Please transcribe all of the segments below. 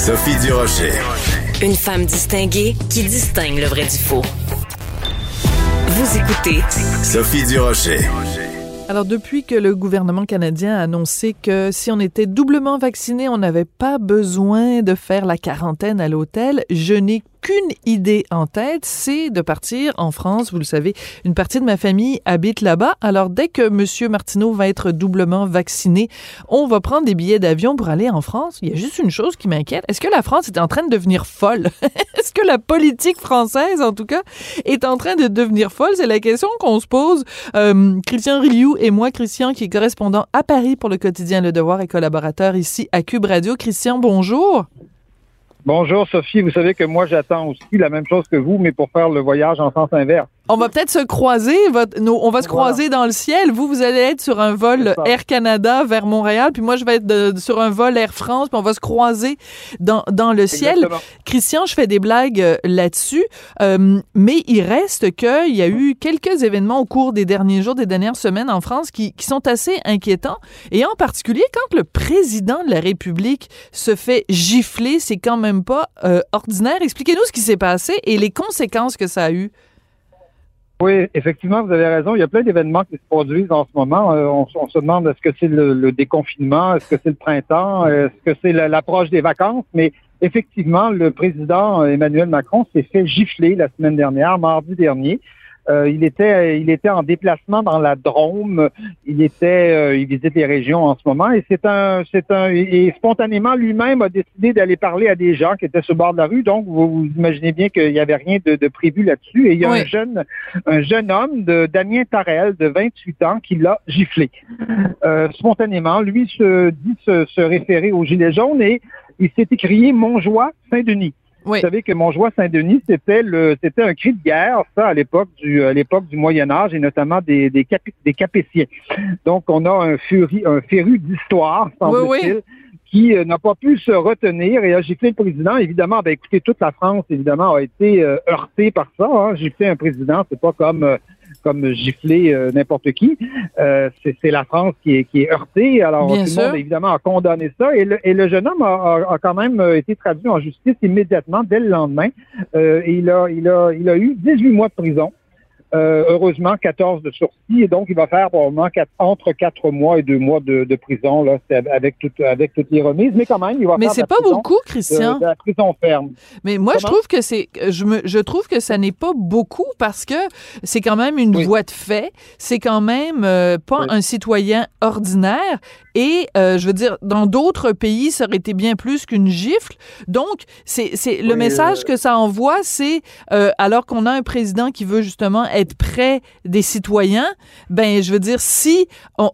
Sophie Durocher. Une femme distinguée qui distingue le vrai du faux. Vous écoutez Sophie Durocher. Alors, depuis que le gouvernement canadien a annoncé que si on était doublement vacciné, on n'avait pas besoin de faire la quarantaine à l'hôtel, je n'ai qu'une idée en tête, c'est de partir en France. Vous le savez, une partie de ma famille habite là-bas. Alors, dès que M. Martineau va être doublement vacciné, on va prendre des billets d'avion pour aller en France. Il y a juste une chose qui m'inquiète. Est-ce que la France est en train de devenir folle? Est-ce que la politique française, en tout cas, est en train de devenir folle? C'est la question qu'on se pose. Euh, Christian Rioux et moi, Christian, qui est correspondant à Paris pour le quotidien Le Devoir et collaborateur ici à Cube Radio. Christian, bonjour. Bonjour Sophie, vous savez que moi j'attends aussi la même chose que vous, mais pour faire le voyage en sens inverse. On va peut-être se croiser, on va se croiser dans le ciel. Vous, vous allez être sur un vol Air Canada vers Montréal, puis moi, je vais être sur un vol Air France, puis on va se croiser dans, dans le ciel. Christian, je fais des blagues euh, là-dessus, euh, mais il reste qu'il y a eu quelques événements au cours des derniers jours, des dernières semaines en France qui, qui sont assez inquiétants. Et en particulier, quand le président de la République se fait gifler, c'est quand même pas euh, ordinaire. Expliquez-nous ce qui s'est passé et les conséquences que ça a eu. Oui, effectivement, vous avez raison. Il y a plein d'événements qui se produisent en ce moment. Euh, on, se demande est-ce que c'est le, déconfinement, est-ce que c'est le printemps, est-ce que c'est l'approche des vacances, mais effectivement, le président Emmanuel Macron s'est fait gifler la semaine dernière, mardi dernier. Euh, il était il était en déplacement dans la Drôme. Il était euh, il visite les régions en ce moment et c'est un c'est un et spontanément lui-même a décidé d'aller parler à des gens qui étaient sur le bord de la rue. Donc vous, vous imaginez bien qu'il n'y avait rien de, de, prévu là-dessus. Et il y a un jeune un jeune homme de Damien Tarel de 28 ans qui l'a giflé euh, spontanément. Lui se dit se, se référer au gilet jaune et il s'est écrié Montjoie Saint-Denis. Vous savez que Montjoie-Saint-Denis, c'était le, c'était un cri de guerre, ça, à l'époque du, à l'époque du Moyen Âge et notamment des, des, des Capétiens. Donc, on a un furie, un féru d'histoire, semble-t-il. qui euh, n'a pas pu se retenir et a giflé le président. Évidemment, ben écoutez, toute la France, évidemment, a été euh, heurtée par ça. Hein. Gifler un président, c'est pas comme euh, comme gifler euh, n'importe qui. Euh, c'est la France qui est, qui est heurtée. Alors, tout le monde, évidemment, a condamné ça. Et le, et le jeune homme a, a, quand même euh, été traduit en justice immédiatement, dès le lendemain. Euh, et il a, il, a, il a eu 18 mois de prison. Euh, heureusement, 14 de sursis, et donc il va faire probablement entre 4 mois et 2 mois de, de prison, là, avec, tout, avec toutes les remises, mais quand même, il va mais faire c'est pas beaucoup, Christian. De, la prison ferme. Mais moi, je trouve que c'est, je, me, je trouve que ça n'est pas beaucoup parce que c'est quand même une voie de fait, c'est quand même euh, pas un citoyen ordinaire, et euh, je veux dire, dans d'autres pays, ça aurait été bien plus qu'une gifle. Donc, c'est, le message que ça envoie, c'est alors qu'on a un président qui veut justement être près des citoyens, ben je veux dire si on,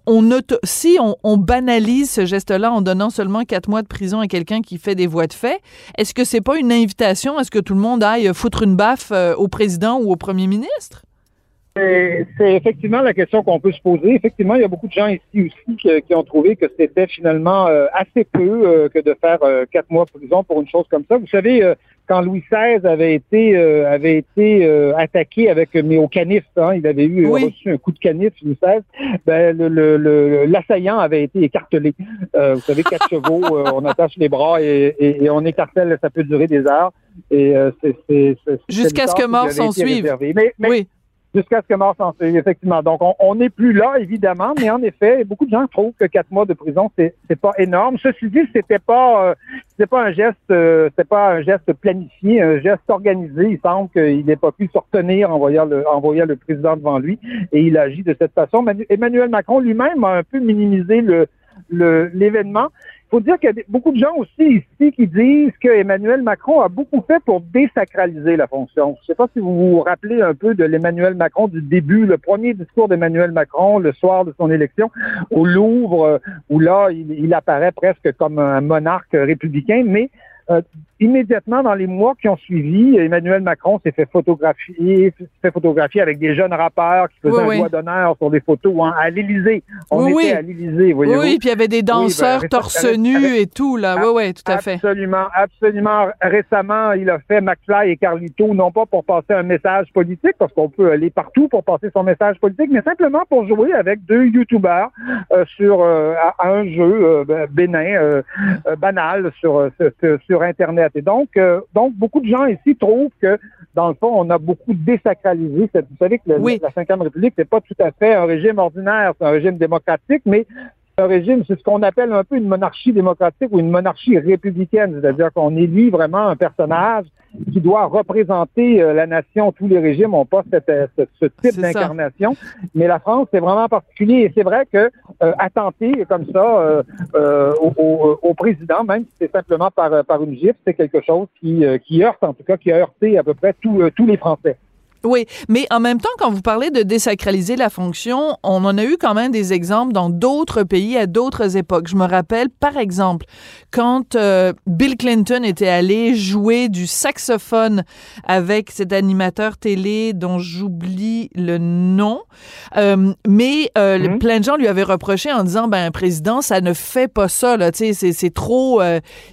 si on, banalise ce geste-là en donnant seulement quatre mois de prison à quelqu'un qui fait des voies de fait, est-ce que c'est pas une invitation à ce que tout le monde aille foutre une baffe euh, au président ou au premier ministre? C'est effectivement la question qu'on peut se poser. Effectivement, il y a beaucoup de gens ici aussi qui, ont trouvé que c'était finalement euh, assez peu euh, que de faire quatre mois de prison pour une chose comme ça. Vous savez, quand Louis XVI avait été euh, avait été euh, attaqué avec mais au canif, hein, il avait eu reçu un coup de canif Louis XVI, ben le, l'assaillant avait été écartelé. Euh, vous savez quatre chevaux, on attache les bras et, et, on écartèle, ça peut durer des heures. Et c'est, jusqu'à ce que mort s'en suive. Mais, oui jusqu'à ce que mort s'en effectivement. Donc, on n'est plus là, évidemment, mais en effet, beaucoup de gens trouvent que quatre mois de prison, c'est pas énorme. Ceci dit, c'était pas euh, c'était pas un geste euh, pas un geste planifié, un geste organisé. Il semble qu'il n'ait pas pu se retenir en voyant le en voyant le président devant lui et il agit de cette façon. Emmanuel Macron lui-même a un peu minimisé le l'événement. Il faut dire qu'il y a beaucoup de gens aussi ici qui disent que Emmanuel Macron a beaucoup fait pour désacraliser la fonction. Je ne sais pas si vous vous rappelez un peu de l'Emmanuel Macron du début, le premier discours d'Emmanuel Macron le soir de son élection au Louvre, où là, il, apparaît presque comme un monarque républicain, mais euh, immédiatement dans les mois qui ont suivi, Emmanuel Macron s'est fait photographier, fait photographier avec des jeunes rappeurs qui faisaient un doigt d'honneur sur des photos hein, à l'Élysée. On oui, était à l'Élysée, voyez-vous. Oui, puis il y avait des ben, danseurs torse nu et tout là. Oui, oui, tout à fait. Absolument, absolument. Récemment, il a fait McFly et Carlito, non pas pour passer un message politique, parce qu'on peut aller partout pour passer son message politique, mais simplement pour jouer avec deux YouTubers euh, sur euh, un jeu euh, bénin, banal sur, sur, sur Internet. Et donc, donc beaucoup de gens ici trouvent que dans le fond, on a beaucoup désacralisé. Vous savez que le, la Cinquième République, c'est pas tout à fait un régime ordinaire, c'est un régime démocratique, mais régime, c'est ce qu'on appelle un peu une monarchie démocratique ou une monarchie républicaine, c'est-à-dire qu'on élit vraiment un personnage qui doit représenter euh, la nation. Tous les régimes n'ont pas cette, euh, ce, type d'incarnation, mais la France, c'est vraiment particulier. Et c'est vrai que euh, attenter comme ça au, au, président, même si c'est simplement par, par une gifle, c'est quelque chose qui, qui heurte, en tout cas, qui a heurté à peu près tous les Français. Oui, mais en même temps, quand vous parlez de désacraliser la fonction, on en a eu quand même des exemples dans d'autres pays à d'autres époques. Je me rappelle, par exemple, quand euh, Bill Clinton était allé jouer du saxophone avec cet animateur télé dont j'oublie le nom, euh, mais euh, mhm. plein de gens lui avaient reproché en disant, ben, président, ça ne fait pas ça, là, tu sais, c'est trop,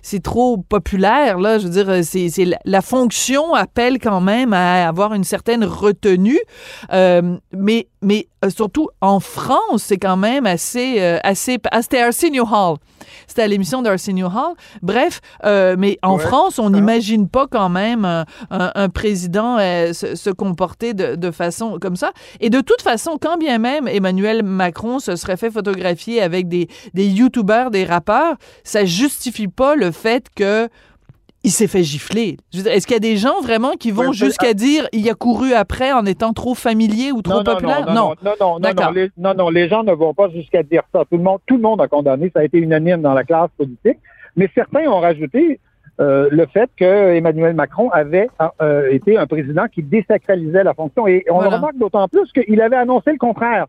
c'est trop populaire, là, je veux dire, c'est la fonction appelle quand même à avoir une certaine retenu, euh, mais, mais euh, surtout en France, c'est quand même assez... Euh, assez ah, c'était Arsenio Hall. C'était à l'émission d'Arsenio Hall. Bref, mais en France, on n'imagine pas quand même un, président se, comporter de, de, façon comme ça. Et de toute façon, quand bien même Emmanuel Macron se serait fait photographier avec des, des YouTubers, des rappeurs, ça justifie pas le fait que il s'est fait gifler. Est-ce qu'il y a des gens vraiment qui vont jusqu'à dire il a couru après en étant trop familier ou trop populaire? Non, non, non, non, non, les, non, non, les gens ne vont pas jusqu'à dire ça. Tout le monde, tout le monde a condamné. Ça a été unanime dans la classe politique. Mais certains ont rajouté euh, le fait que Emmanuel Macron avait euh, été un président qui désacralisait la fonction. Et on le remarque d'autant plus qu'il avait annoncé le contraire.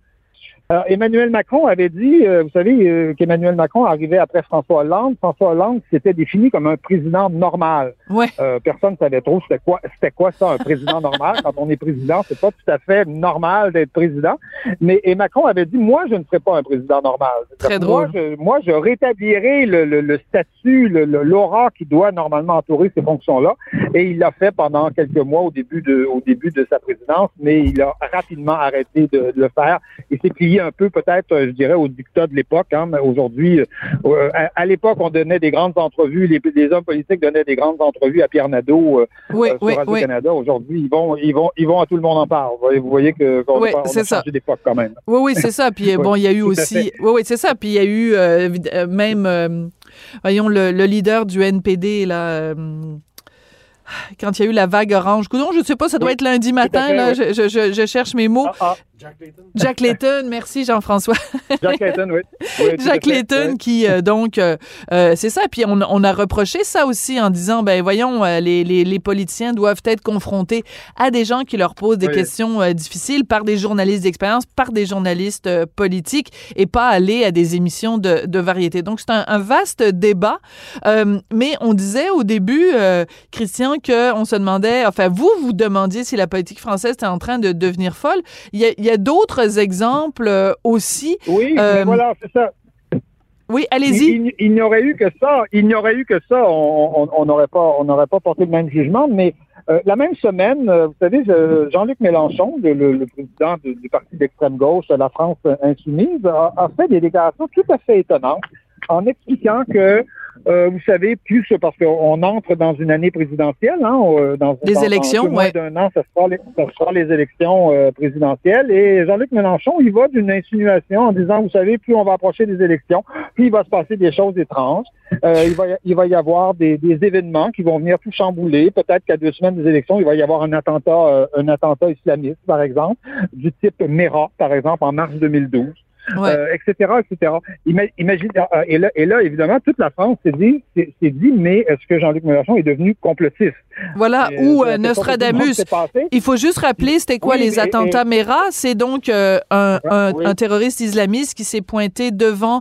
Alors, Emmanuel Macron avait dit, euh, vous savez, euh, qu'Emmanuel Macron arrivait après François Hollande. François Hollande s'était défini comme un président normal. Ouais. Euh, personne ne savait trop c'était quoi, c'était quoi ça, un président normal. Quand on est président, c'est pas tout à fait normal d'être président. Mais et Macron avait dit, moi, je ne serai pas un président normal. Très drôle. Moi, je, moi, je rétablirai le, le, le statut, l'aura qui doit normalement entourer ces fonctions-là. Et il l'a fait pendant quelques mois au début de, au début de sa présidence, mais il a rapidement arrêté de, de le faire. Et c'est plié un peu peut-être, euh, je dirais, au dictat de l'époque. Hein, mais aujourd'hui, euh, euh, à, l'époque, on donnait des grandes entrevues, les, hommes politiques donnaient des grandes entrevues à Pierre Nadeau oui, sur Radio-Canada. Aujourd'hui, ils vont, ils vont, ils vont à tout le monde en parle. Vous voyez, que qu'on oui, a changé d'époque quand même. Oui, oui, c'est ça. Puis bon, il y a eu aussi, oui, oui, c'est ça. Puis il y a eu même, voyons, le, le, leader du NPD là quand il y a eu la vague orange. Coudon, je ne sais pas, ça doit être lundi matin, là, je, je, je, cherche mes mots. Ah, ah. Jack Layton. Jack Layton, merci Jean-François. Jack Layton, oui. Jack Layton qui, euh, donc, euh, euh, c'est ça. Puis on, on, a reproché ça aussi en disant, ben voyons, les, les, les, politiciens doivent être confrontés à des gens qui leur posent des questions difficiles par des journalistes d'expérience, par des journalistes politiques et pas aller à des émissions de, de variété. Donc c'est un, un, vaste débat. mais on disait au début, Christian, qu'on se demandait, enfin, vous, vous demandiez si la politique française était en train de devenir folle. Il y a, d'autres exemples euh, aussi. Oui, euh, voilà, c'est ça. Oui, allez-y. Il, n'y aurait eu que ça. Il n'y aurait eu que ça. On n'aurait pas, on n'aurait pas porté le même jugement. Mais euh, la même semaine, vous savez, Jean-Luc Mélenchon, le, président du, parti d'extrême gauche, la France insoumise, a, fait des déclarations tout à fait étonnantes en expliquant que euh, vous savez, plus parce qu'on entre dans une année présidentielle, hein, euh, dans, les élections, moins d'un an, ça sera les, ça sera les élections euh, présidentielles. Et Jean-Luc Mélenchon, il va d'une insinuation en disant, vous savez, plus on va approcher des élections, plus il va se passer des choses étranges. il, va, il va y avoir des, des événements qui vont venir tout chambouler. Peut-être qu'à deux semaines des élections, il va y avoir un attentat, un attentat islamiste, par exemple, du type Mera, par exemple, en mars 2012. Euh, etc., etc. imagine, et là, et là, évidemment, toute la France s'est dit, dit, mais est-ce que Jean-Luc Mélenchon est devenu complotiste? Voilà, ou Nostradamus. Il faut juste rappeler, c'était quoi les attentats Mera? C'est donc un, un, terroriste islamiste qui s'est pointé devant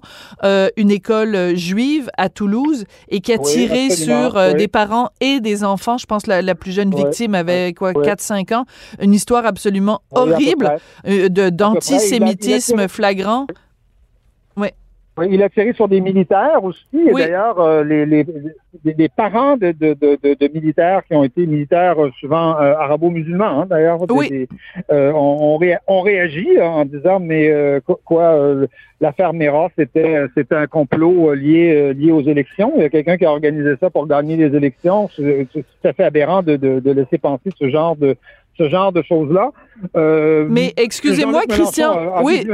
une école juive à Toulouse et qui a tiré sur des parents et des enfants. Je pense la, la plus jeune victime avait quoi, 4-5 ans. Une histoire absolument horrible euh, d'antisémitisme flagrant. Oui. Il a tiré sur des militaires aussi. D'ailleurs, euh, les, les, les, parents de, de, de, militaires qui ont été militaires euh, souvent arabo-musulmans, hein, d'ailleurs, oui. on, on, réagit en disant mais quoi, l'affaire Mera, c'était c'était un complot lié lié aux élections. Il y a quelqu'un qui a organisé ça pour gagner les élections. C'est tout à fait aberrant de, de, laisser penser ce genre de ce genre de choses-là. Euh, mais excusez-moi, Christian, oui,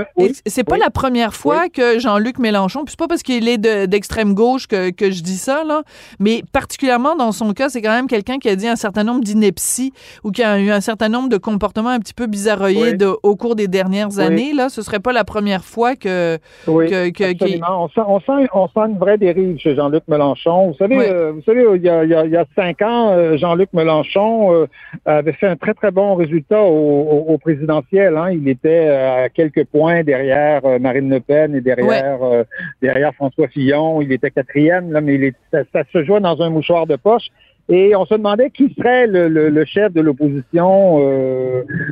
c'est pas la première fois que Jean-Luc Mélenchon, puis c'est pas parce qu'il est d'extrême gauche que, que, je dis ça, là, mais particulièrement dans son cas, c'est quand même quelqu'un qui a dit un certain nombre d'inepties ou qui a eu un certain nombre de comportements un petit peu bizarroïdes au cours des dernières années. Là, ce serait pas la première fois que. que, que on, sent, on, sent, on, sent, une vraie dérive chez Jean-Luc Mélenchon. Vous savez, euh, vous savez il, y a, il, y a, cinq ans, euh, Jean-Luc Mélenchon avait fait un très, très bon résultat au au, présidentiel. Hein. Il était euh, à quelques points derrière euh, Marine Le Pen et derrière euh, derrière François Fillon. Il était quatrième, là, mais il ça, se jouait dans un mouchoir de poche. Et on se demandait qui serait le, le, chef de l'opposition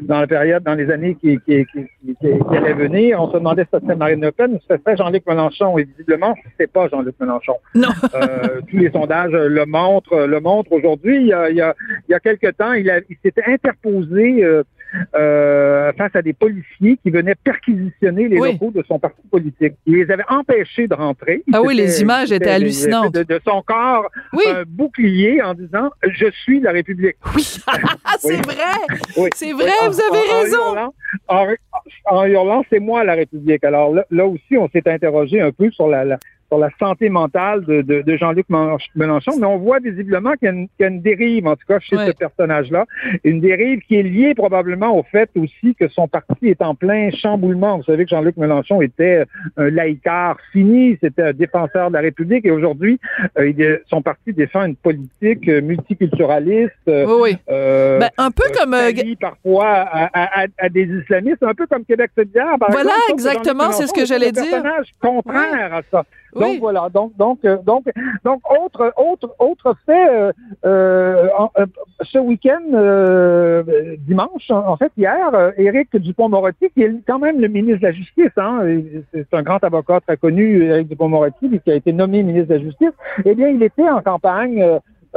dans la période, dans les années qui, qui, qui, qui, allaient venir. On se demandait si c'était Marine Le Pen ou si c'était Jean-Luc Mélenchon. Et visiblement, c'est pas Jean-Luc Mélenchon. Non. tous les sondages le montrent. Le montrent aujourd'hui. Il y a, il y a, il y a quelque temps, il, il s'était interposé euh, face à des policiers qui venaient perquisitionner les locaux de son parti politique. Il les avait empêchés de rentrer. Ah oui, les images étaient hallucinantes. De, son corps, un bouclier en disant « Je suis la République ». Oui, c'est vrai, c'est vrai, vous avez raison. En hurlant, c'est moi la République. Alors là, aussi, on s'est interrogé un peu sur la sur la santé mentale de, de, de Jean-Luc Mélenchon, mais on voit visiblement qu'il y, y, a une dérive, en tout cas, chez ce personnage-là. Une dérive qui est liée probablement au fait aussi que son parti est en plein chamboulement. Vous savez que Jean-Luc Mélenchon était un laïcard fini, c'était un défenseur de la République, et aujourd'hui, euh, son parti défend une politique multiculturaliste. Oui, euh, ben, un peu euh, comme... parfois à, à, à, des islamistes, un peu comme Québec solidaire, par Voilà, exactement, c'est ce que j'allais dire. Un personnage contraire à ça. Donc voilà, donc donc euh, donc donc autre autre autre fait euh, euh, ce week-end dimanche en fait hier Éric Dupont-Moretti qui est quand même le ministre de la Justice hein, c'est un grand avocat très connu Éric Dupont-Moretti qui a été nommé ministre de la Justice eh bien il était en campagne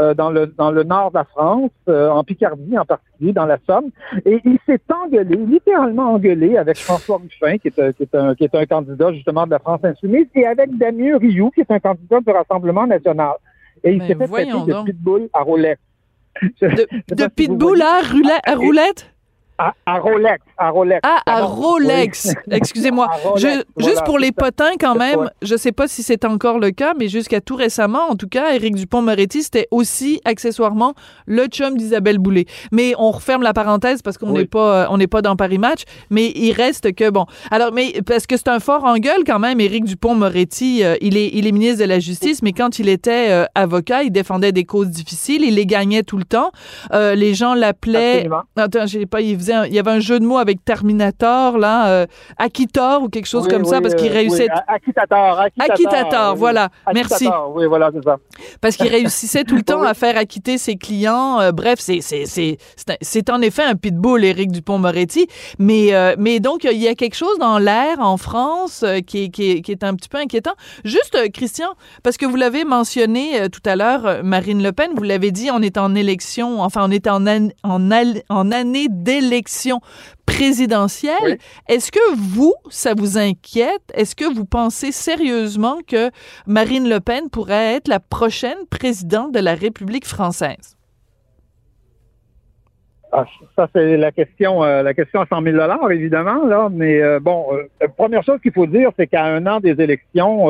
euh, dans le dans le nord de la France, euh, en Picardie en particulier, dans la Somme, et il s'est engueulé, littéralement engueulé, avec François Ruffin, qui est, euh, qui est un qui est un candidat justement de la France insoumise, et avec Damien Rioux, qui est un candidat du Rassemblement national. Et il s'est fait traiter de pitbull à roulette. De, de pitbull à, roulette? À, Rolex. À Rolex. Ah, à Rolex. Excusez-moi. juste pour les potins, quand même, je sais pas si c'est encore le cas, mais jusqu'à tout récemment, en tout cas, Éric Dupont-Moretti, c'était aussi accessoirement le chum d'Isabelle Boulay. Mais on referme la parenthèse parce qu'on n'est pas, on n'est pas dans Paris Match, mais il reste que bon. Alors, mais parce que c'est un fort en gueule quand même, Éric Dupont-Moretti, euh, il est, il est ministre de la Justice, mais quand il était euh, avocat, il défendait des causes difficiles, il les gagnait tout le temps. Euh, les gens l'appelaient. Attends, j'ai pas, il faisait il y avait un jeu de mots avec Terminator, là, euh, Akitor ou quelque chose comme ça, parce qu'il euh, réussissait. Oui, Akitator, Akitator, voilà. Merci. Oui, voilà, c'est ça. Parce qu'il réussissait tout le temps à faire acquitter ses clients. Euh, bref, c'est c'est en effet un pitbull, Éric Dupont-Moretti. Mais, mais donc, il y a quelque chose dans l'air en France qui, est, qui, est, qui, est, un petit peu inquiétant. Juste, Christian, parce que vous l'avez mentionné tout à l'heure, Marine Le Pen, vous l'avez dit, on est en élection, enfin, on est en, en, en année d'élection élection présidentielle. Est-ce que vous, ça vous inquiète? Est-ce que vous pensez sérieusement que Marine Le Pen pourrait être la prochaine présidente de la République française? Ah, ça, c'est la question, euh, la question à 100 000 évidemment, là. Mais euh, bon, euh, la première chose qu'il faut dire, c'est qu'à un an des élections,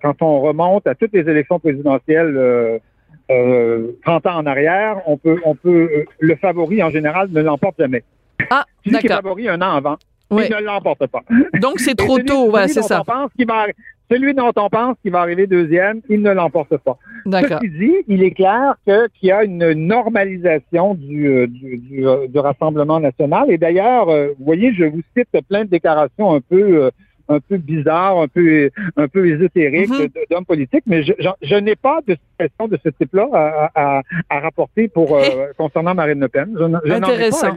quand on remonte à toutes les élections présidentielles 30 ans en arrière, on peut, on peut, le favori en général ne l'emporte jamais. Ah, Celui qui est favori un an avant, il ne l'emporte pas. Donc, c'est trop tôt, ouais, c'est ça. celui dont on pense qu'il va arriver deuxième, il ne l'emporte pas. D'accord. Ceci dit, il est clair qu'il y a une normalisation du, euh, du, euh, du, Rassemblement national. Et d'ailleurs, euh, vous voyez, je vous cite plein de déclarations un peu un peu bizarre, un peu un peu ésotérique d'hommes politiques, mais je, je, n'ai pas de question de ce type-là à, à, à, rapporter pour euh, concernant Marine Le Pen. Je, Intéressant.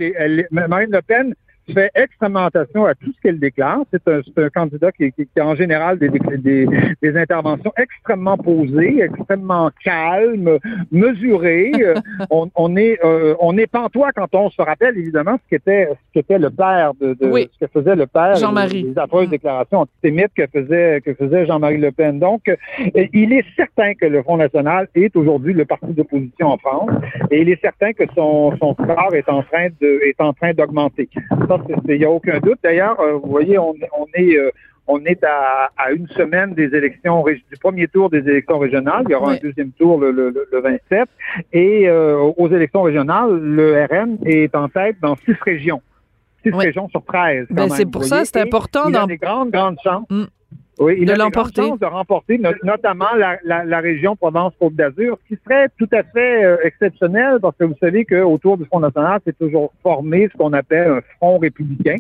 Marine Le Pen fait extrêmement attention à tout ce qu'elle déclare. C'est un, un, candidat qui, qui, qui, a en général des, des, des, interventions extrêmement posées, extrêmement calmes, mesurées. Euh, on, on, est euh, on est pantois quand on se rappelle évidemment ce qu'était ce qu'était le père de, de ce que faisait le père Jean-Marie. Les, affreuses mm. déclarations antisémites que faisait que faisait Jean-Marie Le Pen. Donc, il est certain que le Front National est aujourd'hui le parti d'opposition en France et il est certain que son son score est en train de est en train d'augmenter il n'y a aucun doute. D'ailleurs, euh, vous voyez, on, est euh, on est à, une semaine des élections du premier tour des élections régionales. Il y aura un deuxième tour le, 27. Et euh, aux élections régionales, le RN est en tête dans six régions. Six régions sur 13. Ben, c'est pour ça, c'est important. Il a des grandes, grandes chances. Mm. Oui, il de l'emporter. de remporter notamment la, région Provence-Côte d'Azur, ce qui serait tout à fait exceptionnel parce que vous savez qu'autour du Front national, c'est toujours formé ce qu'on appelle un front républicain.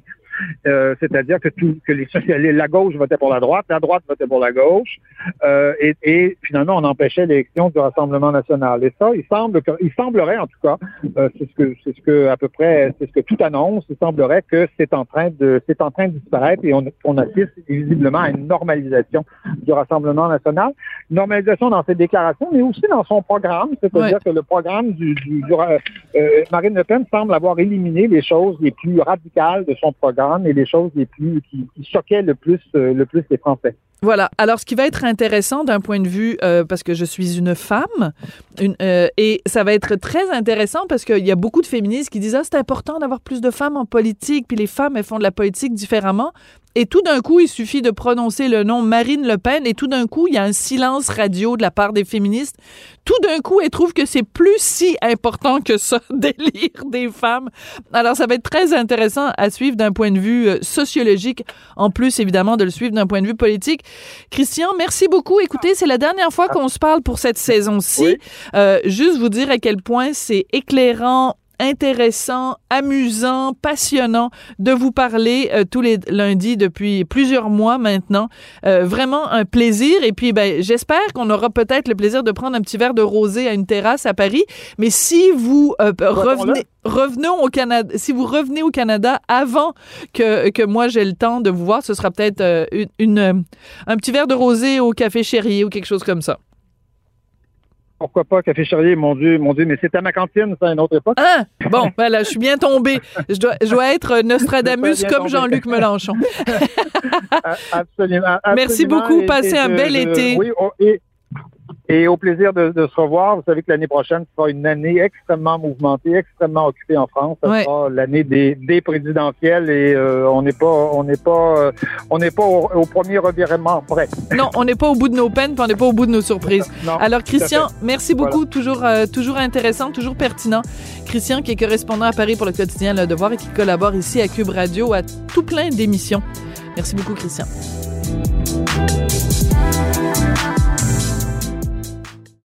Euh, c'est-à-dire que, tout, que les socialistes, la gauche votait pour la droite, la droite votait pour la gauche, euh, et, et, finalement on empêchait l'élection du Rassemblement national. Et ça, il semble que, il semblerait en tout cas, euh, c'est ce que, c'est ce que à peu près, c'est ce que tout annonce, il semblerait que c'est en train de, c'est en train de disparaître et on, on assiste visiblement à une normalisation du Rassemblement national, normalisation dans ses déclarations, mais aussi dans son programme, c'est-à-dire que le programme du, du, du Marine Le Pen semble avoir éliminé les choses les plus radicales de son programme et les choses les plus qui, choquaient le plus euh, le plus les Français. Voilà. Alors, ce qui va être intéressant d'un point de vue, euh, parce que je suis une femme, une, euh, et ça va être très intéressant parce qu'il y a beaucoup de féministes qui disent ah c'est important d'avoir plus de femmes en politique, puis les femmes elles font de la politique différemment. Et tout d'un coup, il suffit de prononcer le nom Marine Le Pen et tout d'un coup, il y a un silence radio de la part des féministes. Tout d'un coup, elles trouvent que c'est plus si important que ça d'élire des femmes. Alors, ça va être très intéressant à suivre d'un point de vue euh, sociologique, en plus évidemment de le suivre d'un point de vue politique. Christian, merci beaucoup. Écoutez, c'est la dernière fois qu'on se parle pour cette saison-ci. Euh, juste vous dire à quel point c'est éclairant, intéressant, amusant, passionnant de vous parler euh, tous les lundis depuis plusieurs mois maintenant. Euh, vraiment un plaisir. Et puis, ben, j'espère qu'on aura peut-être le plaisir de prendre un petit verre de rosé à une terrasse à Paris. Mais si vous euh, revenez, revenons au Canada, si vous revenez au Canada avant que, que moi j'ai le temps de vous voir, ce sera peut-être une, un petit verre de rosé au café Chéri ou quelque chose comme ça pourquoi pas Café Charrier, mon Dieu, mon Dieu, mais c'était à ma cantine, c'est à une autre époque. Ah, bon, voilà, je suis bien tombé. Je dois, je dois être Nostradamus comme Jean-Luc Mélenchon. absolument, Merci beaucoup, passez un bel été. Oui, et, et au plaisir de, se revoir. Vous savez que l'année prochaine sera une année extrêmement mouvementée, extrêmement occupée en France. Ce sera l'année des, présidentielles et euh, on n'est pas, on n'est pas, euh, on n'est pas au, premier revirement prêt. Non, on n'est pas au bout de nos peines, puis on n'est pas au bout de nos surprises. Alors Christian, merci beaucoup, toujours, euh, toujours intéressant, toujours pertinent. Christian qui est correspondant à Paris pour le quotidien Le Devoir et qui collabore ici à Cube Radio à tout plein d'émissions. Merci beaucoup Christian.